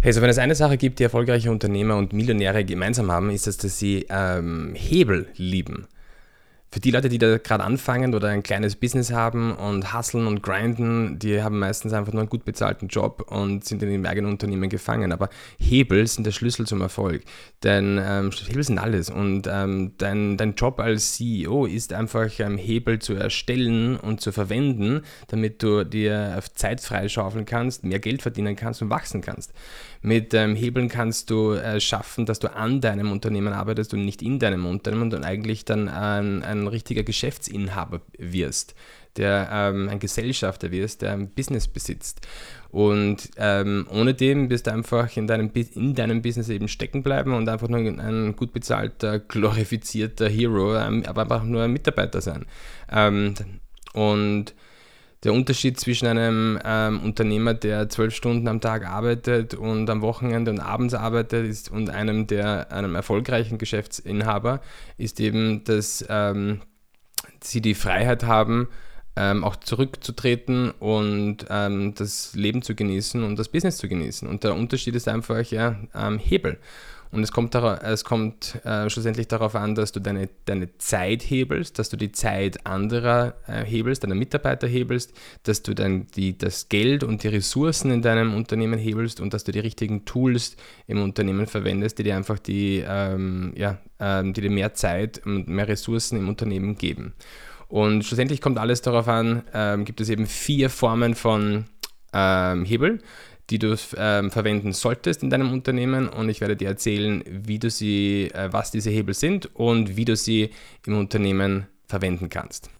Hey, so wenn es eine Sache gibt, die erfolgreiche Unternehmer und Millionäre gemeinsam haben, ist es, dass sie ähm, Hebel lieben für die Leute, die da gerade anfangen oder ein kleines Business haben und hustlen und grinden, die haben meistens einfach nur einen gut bezahlten Job und sind in ihrem eigenen Unternehmen gefangen. Aber Hebel sind der Schlüssel zum Erfolg. Denn ähm, Hebel sind alles. Und ähm, dein, dein Job als CEO ist einfach ähm, Hebel zu erstellen und zu verwenden, damit du dir Zeit freischaufeln kannst, mehr Geld verdienen kannst und wachsen kannst. Mit ähm, Hebeln kannst du äh, schaffen, dass du an deinem Unternehmen arbeitest und nicht in deinem Unternehmen und eigentlich dann ein, ein richtiger Geschäftsinhaber wirst, der ähm, ein Gesellschafter wirst, der ein Business besitzt. Und ähm, ohne dem wirst du einfach in deinem, in deinem Business eben stecken bleiben und einfach nur ein gut bezahlter, glorifizierter Hero, ähm, aber einfach nur ein Mitarbeiter sein. Ähm, und der Unterschied zwischen einem ähm, Unternehmer, der zwölf Stunden am Tag arbeitet und am Wochenende und abends arbeitet, ist, und einem, der einem erfolgreichen Geschäftsinhaber, ist eben, dass ähm, sie die Freiheit haben, ähm, auch zurückzutreten und ähm, das Leben zu genießen und das Business zu genießen. Und der Unterschied ist einfach ja ähm, Hebel. Und es kommt, es kommt äh, schlussendlich darauf an, dass du deine, deine Zeit hebelst, dass du die Zeit anderer äh, hebelst, deiner Mitarbeiter hebelst, dass du dann die, das Geld und die Ressourcen in deinem Unternehmen hebelst und dass du die richtigen Tools im Unternehmen verwendest, die dir einfach die, ähm, ja, ähm, die dir mehr Zeit und mehr Ressourcen im Unternehmen geben. Und schlussendlich kommt alles darauf an, ähm, gibt es eben vier Formen von ähm, Hebel die du ähm, verwenden solltest in deinem Unternehmen und ich werde dir erzählen, wie du sie, äh, was diese Hebel sind und wie du sie im Unternehmen verwenden kannst.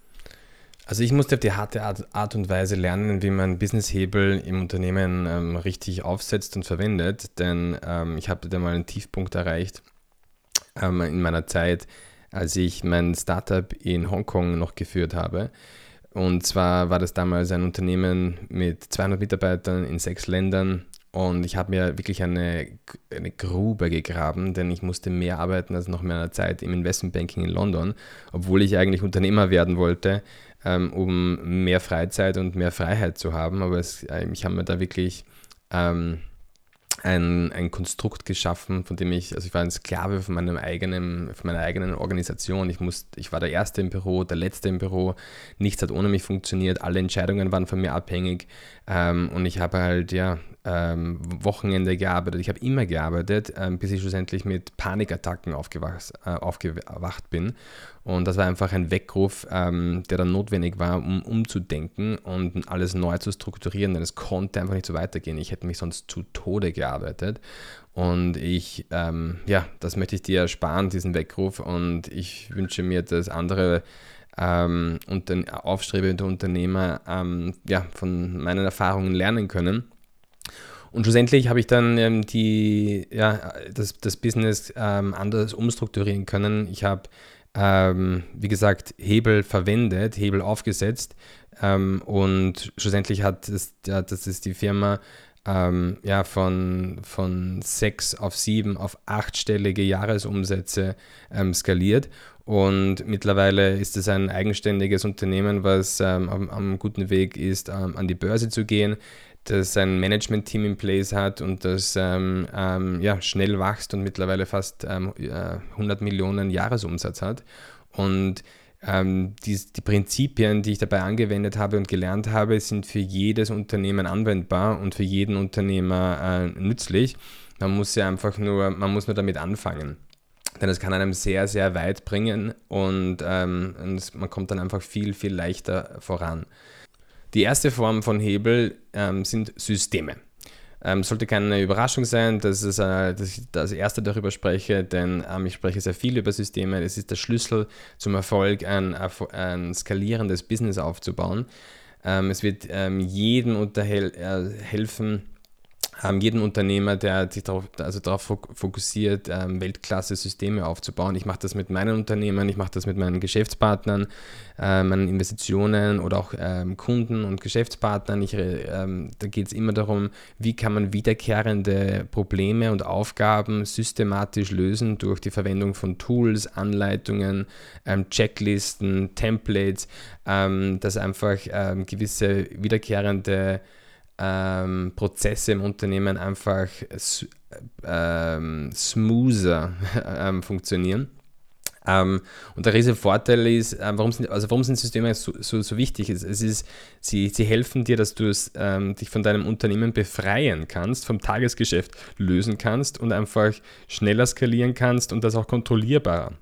Also ich musste auf die harte Art, und Weise lernen, wie man Businesshebel im Unternehmen ähm, richtig aufsetzt und verwendet, denn ähm, ich habe da mal einen Tiefpunkt erreicht ähm, in meiner Zeit, als ich mein Startup in Hongkong noch geführt habe. Und zwar war das damals ein Unternehmen mit 200 Mitarbeitern in sechs Ländern und ich habe mir wirklich eine, eine Grube gegraben, denn ich musste mehr arbeiten als noch meiner Zeit im Investmentbanking in London, obwohl ich eigentlich Unternehmer werden wollte, ähm, um mehr Freizeit und mehr Freiheit zu haben. Aber es, äh, ich habe mir da wirklich ähm, ein, ein Konstrukt geschaffen, von dem ich, also ich war ein Sklave von meinem eigenen, von meiner eigenen Organisation. Ich, muss, ich war der Erste im Büro, der Letzte im Büro, nichts hat ohne mich funktioniert, alle Entscheidungen waren von mir abhängig ähm, und ich habe halt, ja, ähm, Wochenende gearbeitet, ich habe immer gearbeitet, ähm, bis ich schlussendlich mit Panikattacken aufgewacht, äh, aufgewacht bin. Und das war einfach ein Weckruf, ähm, der dann notwendig war, um umzudenken und alles neu zu strukturieren, denn es konnte einfach nicht so weitergehen. Ich hätte mich sonst zu Tode gearbeitet. Und ich, ähm, ja, das möchte ich dir ersparen, diesen Weckruf. Und ich wünsche mir, dass andere ähm, und aufstrebende Unternehmer ähm, ja, von meinen Erfahrungen lernen können und schlussendlich habe ich dann ähm, die, ja, das, das Business ähm, anders umstrukturieren können. Ich habe, ähm, wie gesagt, Hebel verwendet, Hebel aufgesetzt ähm, und schlussendlich hat es, ja, das ist die Firma ähm, ja, von, von sechs auf sieben auf achtstellige Jahresumsätze ähm, skaliert. Und mittlerweile ist es ein eigenständiges Unternehmen, was ähm, am, am, guten Weg ist, ähm, an die Börse zu gehen das ein Management-Team in place hat und das ähm, ähm, ja, schnell wächst und mittlerweile fast ähm, 100 Millionen Jahresumsatz hat. Und ähm, die, die, Prinzipien, die ich dabei angewendet habe und gelernt habe, sind für jedes Unternehmen anwendbar und für jeden Unternehmer äh, nützlich. Man muss ja einfach nur, man muss nur damit anfangen. Denn es kann einem sehr, sehr weit bringen und, ähm, und man kommt dann einfach viel, viel leichter voran. Die erste Form von Hebel ähm, sind Systeme. Ähm, sollte keine Überraschung sein, dass, es, äh, dass ich das erste darüber spreche, denn ähm, ich spreche sehr viel über Systeme. Es ist der Schlüssel zum Erfolg, ein, ein skalierendes Business aufzubauen. Ähm, es wird ähm, jedem unterhelfen, äh, ähm, jeden Unternehmer, der sich darauf, also darauf fokussiert, ähm, Weltklasse-Systeme aufzubauen. Ich mache das mit meinen Unternehmen, ich mache das mit meinen Geschäftspartnern, äh, meinen Investitionen oder auch ähm, Kunden und Geschäftspartnern. Ich, da geht es immer darum, wie kann man wiederkehrende Probleme und Aufgaben systematisch lösen durch die Verwendung von Tools, Anleitungen, Checklisten, Templates, dass einfach gewisse wiederkehrende ähm, Prozesse im Unternehmen einfach ähm, smoother ähm, funktionieren. Ähm, und der riesige Vorteil ist, äh, warum, sind, also warum sind Systeme so, so, so wichtig? Es, es, ist, sie, sie helfen dir, dass du ähm, dich von deinem Unternehmen befreien kannst, vom Tagesgeschäft lösen kannst und einfach schneller skalieren kannst und das auch kontrollierbarer.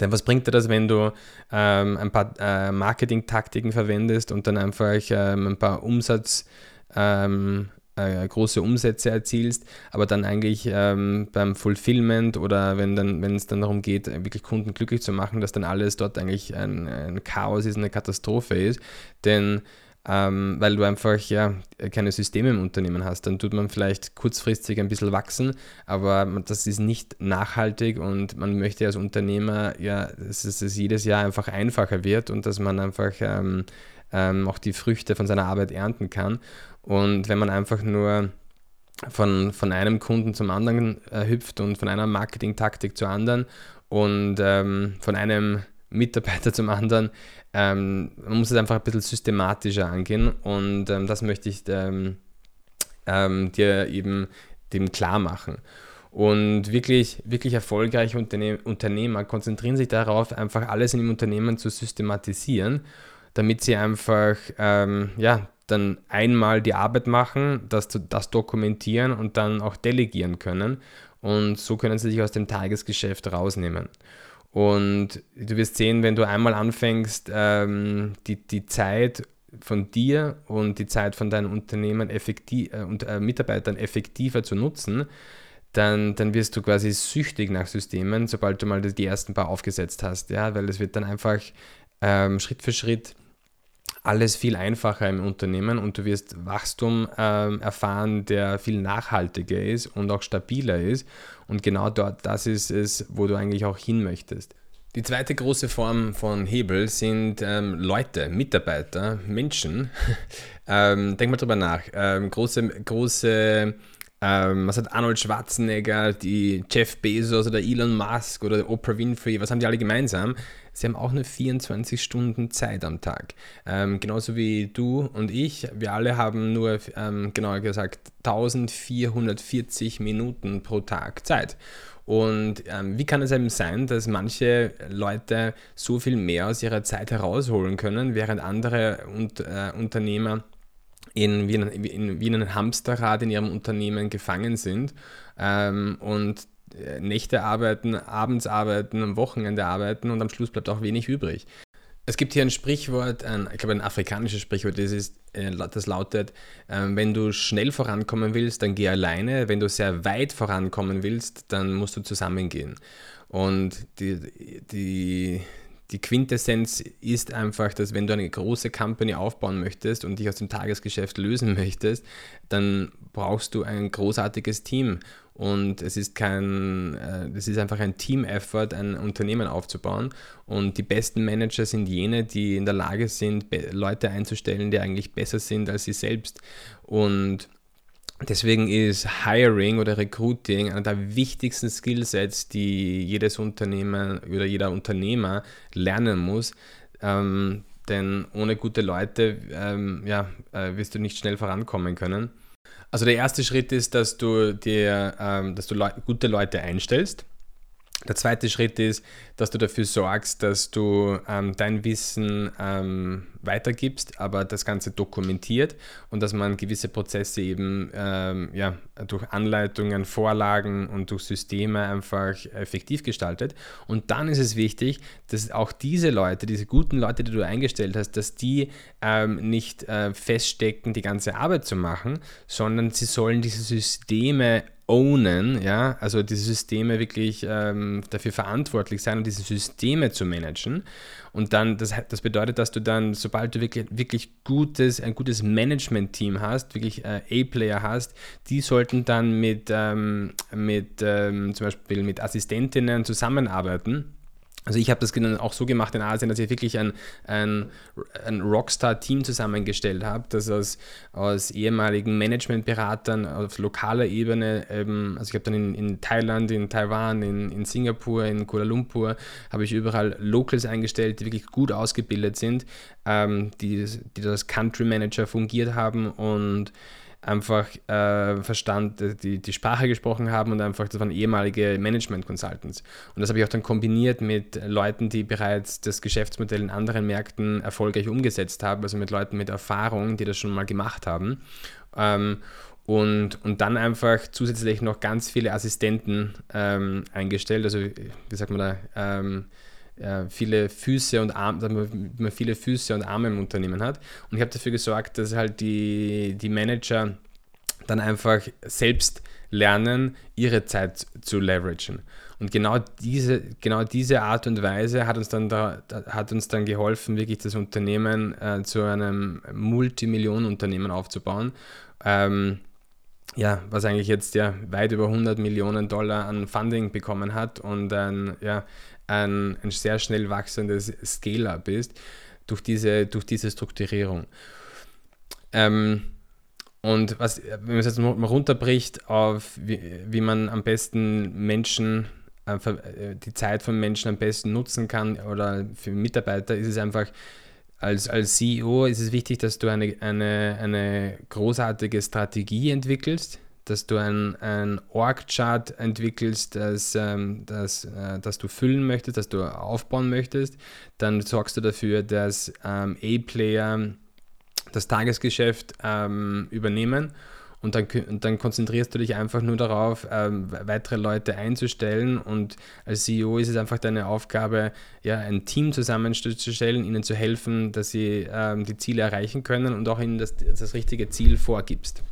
Denn was bringt dir das, wenn du ähm, ein paar äh, Marketing-Taktiken verwendest und dann einfach ähm, ein paar Umsatz, ähm, äh, große Umsätze erzielst, aber dann eigentlich ähm, beim Fulfillment oder wenn dann, wenn es dann darum geht, wirklich Kunden glücklich zu machen, dass dann alles dort eigentlich ein, ein Chaos ist, eine Katastrophe ist. Denn ähm, weil du einfach ja keine Systeme im Unternehmen hast. Dann tut man vielleicht kurzfristig ein bisschen wachsen, aber das ist nicht nachhaltig und man möchte als Unternehmer ja, dass es jedes Jahr einfach einfacher wird und dass man einfach ähm, ähm, auch die Früchte von seiner Arbeit ernten kann. Und wenn man einfach nur von, von einem Kunden zum anderen äh, hüpft und von einer Marketing-Taktik zur anderen und ähm, von einem Mitarbeiter zum anderen, ähm, man muss es einfach ein bisschen systematischer angehen und ähm, das möchte ich ähm, ähm, dir eben dem klar machen. Und wirklich, wirklich erfolgreiche Unterne Unternehmer konzentrieren sich darauf, einfach alles in dem Unternehmen zu systematisieren, damit sie einfach ähm, ja, dann einmal die Arbeit machen, das, das dokumentieren und dann auch delegieren können. Und so können sie sich aus dem Tagesgeschäft rausnehmen. Und du wirst sehen, wenn du einmal anfängst, ähm, die, die Zeit von dir und die Zeit von deinen Unternehmen effektiv, äh, und äh, Mitarbeitern effektiver zu nutzen, dann, dann wirst du quasi süchtig nach Systemen, sobald du mal die ersten paar aufgesetzt hast. Ja? Weil es wird dann einfach ähm, Schritt für Schritt alles viel einfacher im Unternehmen und du wirst Wachstum ähm, erfahren, der viel nachhaltiger ist und auch stabiler ist. Und genau dort, das ist es, wo du eigentlich auch hin möchtest. Die zweite große Form von Hebel sind ähm, Leute, Mitarbeiter, Menschen. ähm, denk mal drüber nach. Ähm, große, große ähm, was hat Arnold Schwarzenegger, die Jeff Bezos oder Elon Musk oder Oprah Winfrey, was haben die alle gemeinsam? Sie haben auch nur 24 Stunden Zeit am Tag. Ähm, genauso wie du und ich. Wir alle haben nur, ähm, genauer gesagt, 1440 Minuten pro Tag Zeit. Und ähm, wie kann es eben sein, dass manche Leute so viel mehr aus ihrer Zeit herausholen können, während andere und, äh, Unternehmer in, wie, in, wie in einem Hamsterrad in ihrem Unternehmen gefangen sind ähm, und Nächte arbeiten, abends arbeiten, am Wochenende arbeiten und am Schluss bleibt auch wenig übrig. Es gibt hier ein Sprichwort, ein, ich glaube ein afrikanisches Sprichwort, das, ist, äh, das lautet, äh, wenn du schnell vorankommen willst, dann geh alleine, wenn du sehr weit vorankommen willst, dann musst du zusammengehen. Und die, die, die Quintessenz ist einfach, dass wenn du eine große Company aufbauen möchtest und dich aus dem Tagesgeschäft lösen möchtest, dann brauchst du ein großartiges Team. Und es ist kein, äh, es ist einfach ein Team-Effort, ein Unternehmen aufzubauen. Und die besten Manager sind jene, die in der Lage sind, Leute einzustellen, die eigentlich besser sind als sie selbst. Und Deswegen ist Hiring oder Recruiting einer der wichtigsten Skillsets, die jedes Unternehmen oder jeder Unternehmer lernen muss. Ähm, denn ohne gute Leute ähm, ja, äh, wirst du nicht schnell vorankommen können. Also der erste Schritt ist, dass du dir, ähm, dass du Le gute Leute einstellst. Der zweite Schritt ist, dass du dafür sorgst, dass du ähm, dein Wissen ähm, weitergibst, aber das Ganze dokumentiert und dass man gewisse Prozesse eben ähm, ja, durch Anleitungen, Vorlagen und durch Systeme einfach effektiv gestaltet. Und dann ist es wichtig, dass auch diese Leute, diese guten Leute, die du eingestellt hast, dass die ähm, nicht äh, feststecken, die ganze Arbeit zu machen, sondern sie sollen diese Systeme ownen, ja, also diese Systeme wirklich ähm, dafür verantwortlich sein und diese Systeme zu managen. Und dann, das, das bedeutet, dass du dann, sobald du wirklich, wirklich gutes, ein gutes Management-Team hast, wirklich äh, A-Player hast, die sollten dann mit, ähm, mit ähm, zum Beispiel mit Assistentinnen zusammenarbeiten Also ich habe das auch so gemacht in Asien, dass ich wirklich ein, ein, ein Rockstar-Team zusammengestellt habe, das aus, aus ehemaligen Managementberatern auf lokaler Ebene, ähm, also ich habe dann in, in Thailand, in Taiwan, in, in Singapur, in Kuala Lumpur, habe ich überall Locals eingestellt, die wirklich gut ausgebildet sind, ähm, die, die als Country Manager fungiert haben und einfach äh, Verstand, äh, die, die Sprache gesprochen haben und einfach, das waren ehemalige Management-Consultants. Und das habe ich auch dann kombiniert mit Leuten, die bereits das Geschäftsmodell in anderen Märkten erfolgreich umgesetzt haben, also mit Leuten mit Erfahrung, die das schon mal gemacht haben. Ähm, und, und dann einfach zusätzlich noch ganz viele Assistenten ähm, eingestellt, also wie sagt man da, ähm, äh, viele Füße und Arme, man viele Füße und Arme im Unternehmen hat. Und ich habe dafür gesorgt, dass halt die, die Manager dann einfach selbst lernen, ihre Zeit zu leveragen. Und genau diese, genau diese Art und Weise hat uns dann, da, hat uns dann geholfen, wirklich das Unternehmen äh, zu einem Multimillionenunternehmen aufzubauen. Ähm, ja, was eigentlich jetzt ja weit über 100 Millionen Dollar an Funding bekommen hat und ein, ja, ein, ein sehr schnell wachsendes Scale-up ist durch diese, durch diese Strukturierung. Ähm, und was, wenn man es jetzt mal runterbricht auf, wie, wie man am besten Menschen, äh, die Zeit von Menschen am besten nutzen kann oder für Mitarbeiter, ist es einfach, als, als CEO ist es wichtig, dass du eine, eine, eine großartige Strategie entwickelst, dass du ein, ein Org-Chart entwickelst, das, ähm, das, äh, das du füllen möchtest, das du aufbauen möchtest. Dann sorgst du dafür, dass ähm, A-Player das Tagesgeschäft ähm, übernehmen und dann, dann konzentrierst du dich einfach nur darauf, ähm, weitere Leute einzustellen und als CEO ist es einfach deine Aufgabe, ja, ein Team zusammenzustellen, ihnen zu helfen, dass sie ähm, die Ziele erreichen können und auch ihnen das, das richtige Ziel vorgibst.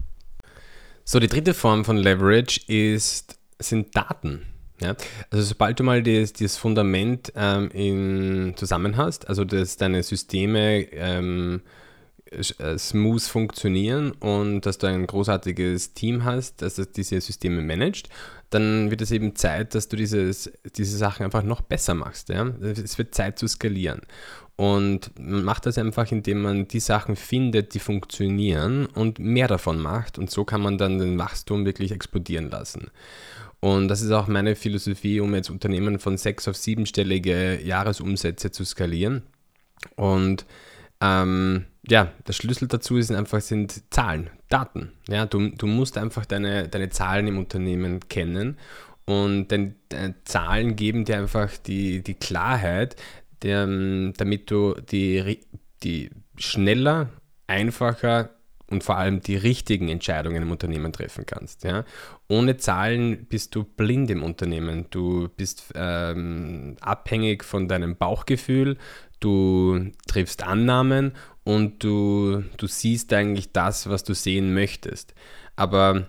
So, die dritte Form von Leverage ist, sind Daten. Ja? Also sobald du mal das, das Fundament ähm, in, zusammen hast, also dass deine Systeme ähm, äh, smooth funktionieren und dass du ein großartiges Team hast, das diese Systeme managt, dann wird es eben Zeit, dass du dieses, diese Sachen einfach noch besser machst. Ja? Es wird Zeit zu skalieren. Und man macht das einfach, indem man die Sachen findet, die funktionieren und mehr davon macht. Und so kann man dann den Wachstum wirklich explodieren lassen. Und das ist auch meine Philosophie, um jetzt Unternehmen von sechs auf siebenstellige Jahresumsätze zu skalieren. Und ähm, ja, der Schlüssel dazu ist einfach, sind Zahlen, Daten. Ja, du, du musst einfach deine, deine Zahlen im Unternehmen kennen und deine, deine Zahlen geben dir einfach die, die Klarheit, der, damit du die, die schneller, einfacher und vor allem die richtigen Entscheidungen im Unternehmen treffen kannst. Ja? Ohne Zahlen bist du blind im Unternehmen. Du bist ähm, abhängig von deinem Bauchgefühl, du triffst Annahmen und du, du siehst eigentlich das, was du sehen möchtest. Aber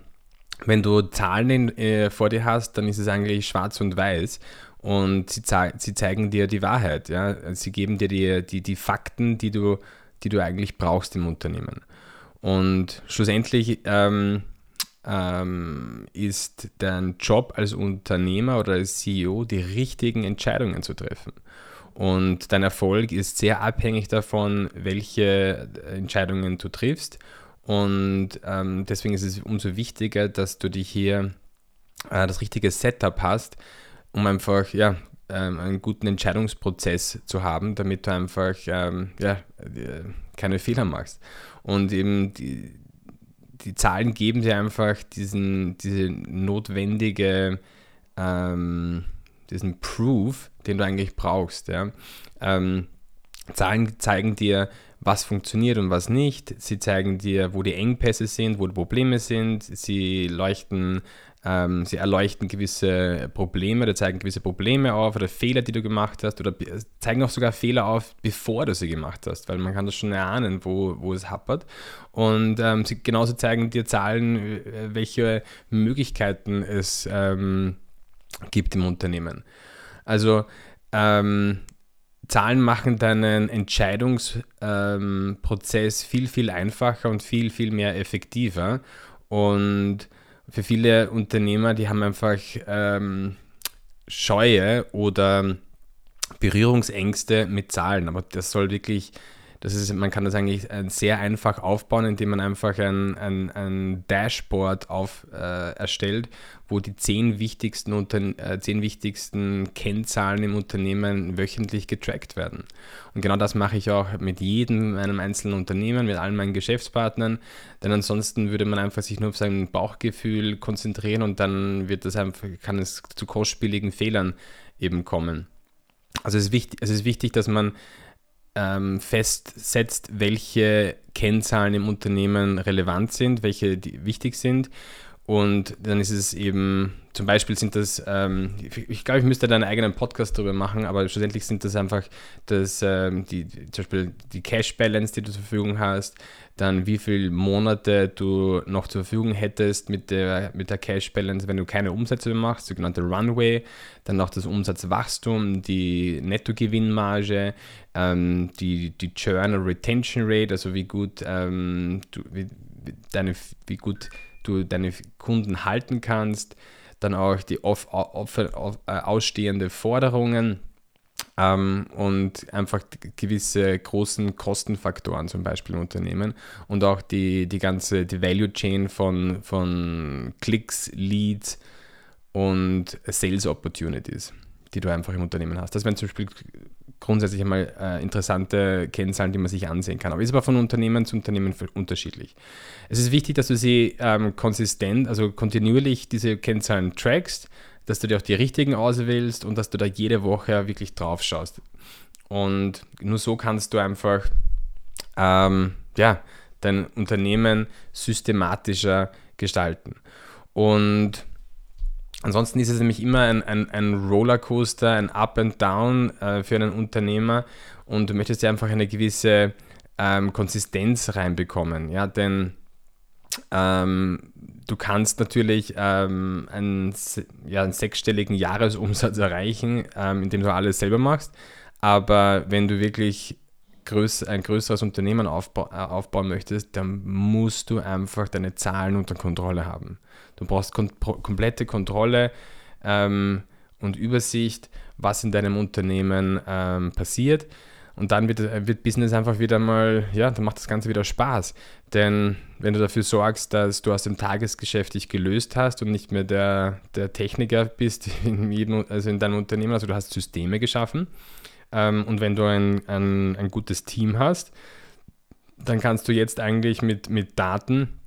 wenn du Zahlen in, äh, vor dir hast, dann ist es eigentlich schwarz und weiß und sie, sie zeigen dir die Wahrheit. Ja? Sie geben dir die, die, die Fakten, die du, die du eigentlich brauchst im Unternehmen. Und schlussendlich ähm, ähm, ist dein Job als Unternehmer oder als CEO, die richtigen Entscheidungen zu treffen. Und dein Erfolg ist sehr abhängig davon, welche Entscheidungen du triffst. Und ähm, deswegen ist es umso wichtiger, dass du dich hier äh, das richtige Setup hast, um einfach ja, ähm, einen guten Entscheidungsprozess zu haben, damit du einfach ähm, ja, äh, keine Fehler machst. Und eben die, die Zahlen geben dir einfach diesen, diese notwendige, ähm, diesen Proof, den du eigentlich brauchst. Ja? Ähm, Zahlen zeigen dir, was funktioniert und was nicht. Sie zeigen dir, wo die Engpässe sind, wo die Probleme sind. Sie leuchten ähm, sie erleuchten gewisse Probleme oder zeigen gewisse Probleme auf oder Fehler, die du gemacht hast oder zeigen auch sogar Fehler auf, bevor du sie gemacht hast, weil man kann das schon erahnen, wo, wo es happert. Und ähm, sie genauso zeigen dir Zahlen, äh, welche Möglichkeiten es ähm, gibt im Unternehmen. Also ähm, Zahlen machen deinen Entscheidungsprozess viel, viel einfacher und viel, viel mehr effektiver. Und für viele Unternehmer, die haben einfach ähm, Scheue oder Berührungsängste mit Zahlen, aber das soll wirklich das ist, man kann das eigentlich äh, sehr einfach aufbauen, indem man einfach ein, ein, ein Dashboard auf, äh, erstellt, wo die zehn wichtigsten, unter, äh, zehn wichtigsten Kennzahlen im Unternehmen wöchentlich getrackt werden. Und genau das mache ich auch mit jedem meinem einzelnen Unternehmen, mit allen meinen Geschäftspartnern, denn ansonsten würde man einfach sich nur auf sein Bauchgefühl konzentrieren und dann wird das einfach, kann es zu kostspieligen Fehlern eben kommen. Also es ist wichtig, es ist wichtig dass man ähm, festsetzt, welche Kennzahlen im Unternehmen relevant sind, welche wichtig sind. Und dann ist es eben, zum Beispiel sind das, ähm, ich glaube, ich müsste da einen eigenen Podcast darüber machen, aber schlussendlich sind das einfach das, ähm, die, zum Beispiel die Cash Balance, die du zur Verfügung hast, dann wie viele Monate du noch zur Verfügung hättest mit der, mit der Cash Balance, wenn du keine Umsätze machst, sogenannte Runway, dann noch das Umsatzwachstum, die Nettogewinnmarge, ähm, die, die Churn Retention Rate, also wie gut, ähm, du, wie, deine, wie gut du deine Kunden halten kannst, dann auch die off, off, off, äh, ausstehende Forderungen ähm, und einfach gewisse großen Kostenfaktoren zum Beispiel im Unternehmen und auch die, die ganze die Value Chain von, von Klicks, Leads und Sales Opportunities, die du einfach im Unternehmen hast. Das wären zum Beispiel grundsätzlich einmal äh, interessante Kennzahlen, die man sich ansehen kann. Aber ist aber von Unternehmen zu Unternehmen unterschiedlich. Es ist wichtig, dass du sie ähm, konsistent, also kontinuierlich diese Kennzahlen trackst, dass du dir auch die richtigen auswählst und dass du da jede Woche wirklich drauf schaust. Und nur so kannst du einfach ähm, ja, dein Unternehmen systematischer gestalten. Und ansonsten ist es nämlich immer ein, ein, ein Rollercoaster, ein Up and Down äh, für einen Unternehmer und du möchtest ja einfach eine gewisse ähm, Konsistenz reinbekommen. Ja, denn ähm, du kannst natürlich ähm, einen, ja, einen sechsstelligen Jahresumsatz erreichen, ähm, indem du alles selber machst. Aber wenn du wirklich größ ein größeres Unternehmen aufba äh, aufbauen möchtest, dann musst du einfach deine Zahlen unter Kontrolle haben. Du brauchst kom komplette Kontrolle ähm, und Übersicht, was in deinem Unternehmen ähm, passiert. Und dann wird, wird Business einfach wieder mal, ja, dann macht das Ganze wieder Spaß. Denn wenn du dafür sorgst, dass du aus dem Tagesgeschäft dich gelöst hast und nicht mehr der, der Techniker bist in, jedem, also in deinem Unternehmen, also du hast Systeme geschaffen. Ähm, und wenn du ein, ein, ein gutes Team hast, dann kannst du jetzt eigentlich mit, mit Daten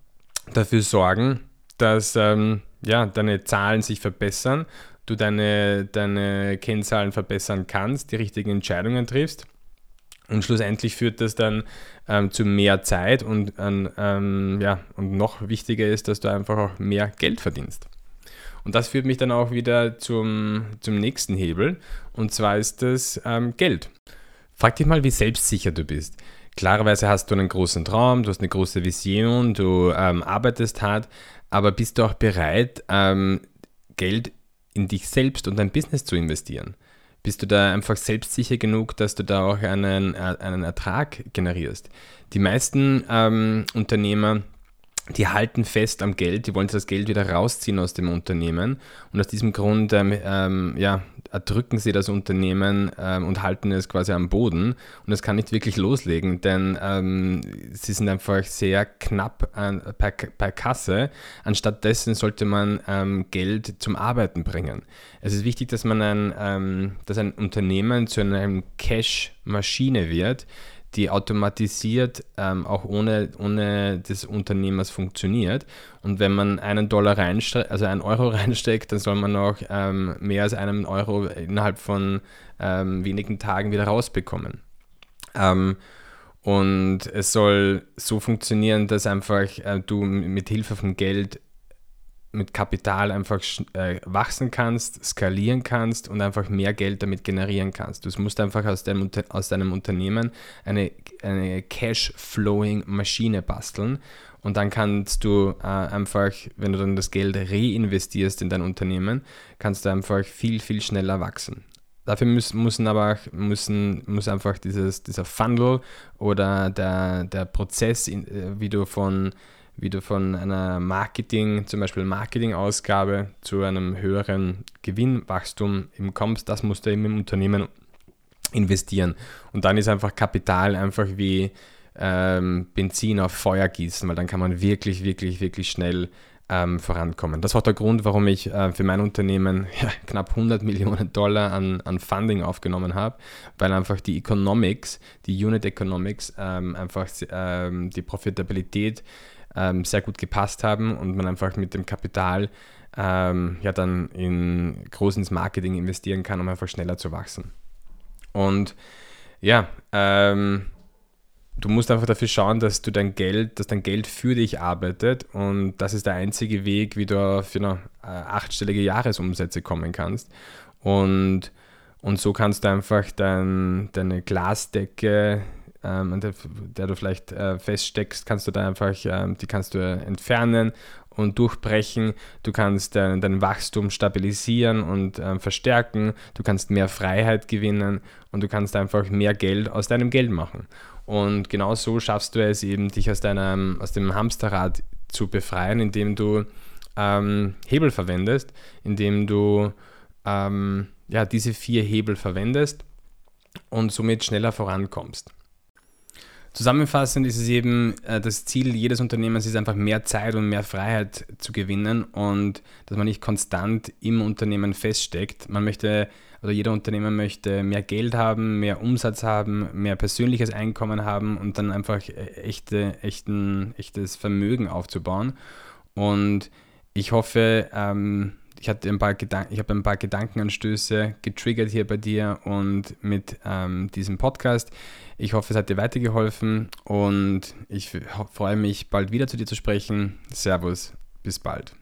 dafür sorgen, dass ähm, ja, deine Zahlen sich verbessern, du deine, deine Kennzahlen verbessern kannst, die richtigen Entscheidungen triffst und schlussendlich führt das dann ähm, zu mehr Zeit und, ähm, ja, und noch wichtiger ist, dass du einfach auch mehr Geld verdienst. Und das führt mich dann auch wieder zum, zum nächsten Hebel und zwar ist das ähm, Geld. Frag dich mal, wie selbstsicher du bist. Klarerweise hast du einen großen Traum, du hast eine große Vision, du ähm, arbeitest hart, aber bist du auch bereit, ähm, Geld in dich selbst und dein Business zu investieren? Bist du da einfach selbstsicher genug, dass du da auch einen, äh, einen Ertrag generierst. Die meisten ähm, Unternehmer, die halten fest am Geld, die wollen das Geld wieder rausziehen aus dem Unternehmen und aus diesem Grund ähm, ähm, ja, erdrücken sie das Unternehmen ähm, und halten es quasi am Boden und es kann nicht wirklich loslegen, denn ähm, sie sind einfach sehr knapp an, per, per Kasse. Anstattdessen sollte man ähm, Geld zum Arbeiten bringen. Es ist wichtig, dass man ein, ähm, dass ein Unternehmen zu einer Cash-Maschine wird, die automatisiert ähm, auch ohne, ohne des Unternehmers funktioniert. Und wenn man einen Dollar reinsteckt, also einen Euro reinsteckt, dann soll man auch ähm, mehr als einen Euro innerhalb von ähm, wenigen Tagen wieder rausbekommen. Ähm, und es soll so funktionieren, dass einfach äh, du mit Hilfe von Geld mit Kapital einfach äh, wachsen kannst, skalieren kannst und einfach mehr Geld damit generieren kannst. Du musst einfach aus deinem, aus deinem Unternehmen eine, eine Cash-Flowing-Maschine basteln und dann kannst du äh, einfach, wenn du dann das Geld reinvestierst in dein Unternehmen, kannst du einfach viel, viel schneller wachsen. Dafür müssen, müssen aber müssen, muss einfach dieses, dieser Funnel oder der, der Prozess, äh, wie du von wie du von einer Marketing, zum Beispiel Marketingausgabe zu einem höheren Gewinnwachstum kommst, das musst du eben im Unternehmen investieren. Und dann ist einfach Kapital einfach wie ähm, Benzin auf Feuer gießen, weil dann kann man wirklich, wirklich, wirklich schnell ähm, vorankommen. Das war der Grund, warum ich äh, für mein Unternehmen ja, knapp 100 Millionen Dollar an, an Funding aufgenommen habe, weil einfach die Economics, die Unit Economics, ähm, einfach ähm, die Profitabilität ähm, sehr gut gepasst haben und man einfach mit dem Kapital ähm, ja dann in groß ins Marketing investieren kann, um einfach schneller zu wachsen. Und ja, ähm, du musst einfach dafür schauen, dass du dein Geld, dass dein Geld für dich arbeitet und das ist der einzige Weg, wie du eine äh, achtstellige Jahresumsätze kommen kannst. Und, und so kannst du einfach dein, deine Glasdecke, ähm, an der, der, du vielleicht äh, feststeckst, kannst du da einfach, ähm, die kannst du entfernen und durchbrechen. Du kannst dein, dein Wachstum stabilisieren und ähm, verstärken. Du kannst mehr Freiheit gewinnen und du kannst einfach mehr Geld aus deinem Geld machen. Und genau so schaffst du es eben, dich aus, deinem, aus dem Hamsterrad zu befreien, indem du ähm, Hebel verwendest, indem du ähm, ja, diese vier Hebel verwendest und somit schneller vorankommst. Zusammenfassend ist es eben, äh, das Ziel jedes Unternehmens ist einfach mehr Zeit und mehr Freiheit zu gewinnen und dass man nicht konstant im Unternehmen feststeckt. Man möchte, oder jeder Unternehmer möchte mehr Geld haben, mehr Umsatz haben, mehr persönliches Einkommen haben und dann einfach äh, echte, echten, echtes Vermögen aufzubauen. Und ich hoffe, ähm, ich hatte ein paar Gedanken, ich habe ein paar Gedankenanstöße getriggert hier bei dir und mit ähm, diesem Podcast. Ich hoffe, es hat dir weitergeholfen und ich freue mich, bald wieder zu dir zu sprechen. Servus, bis bald.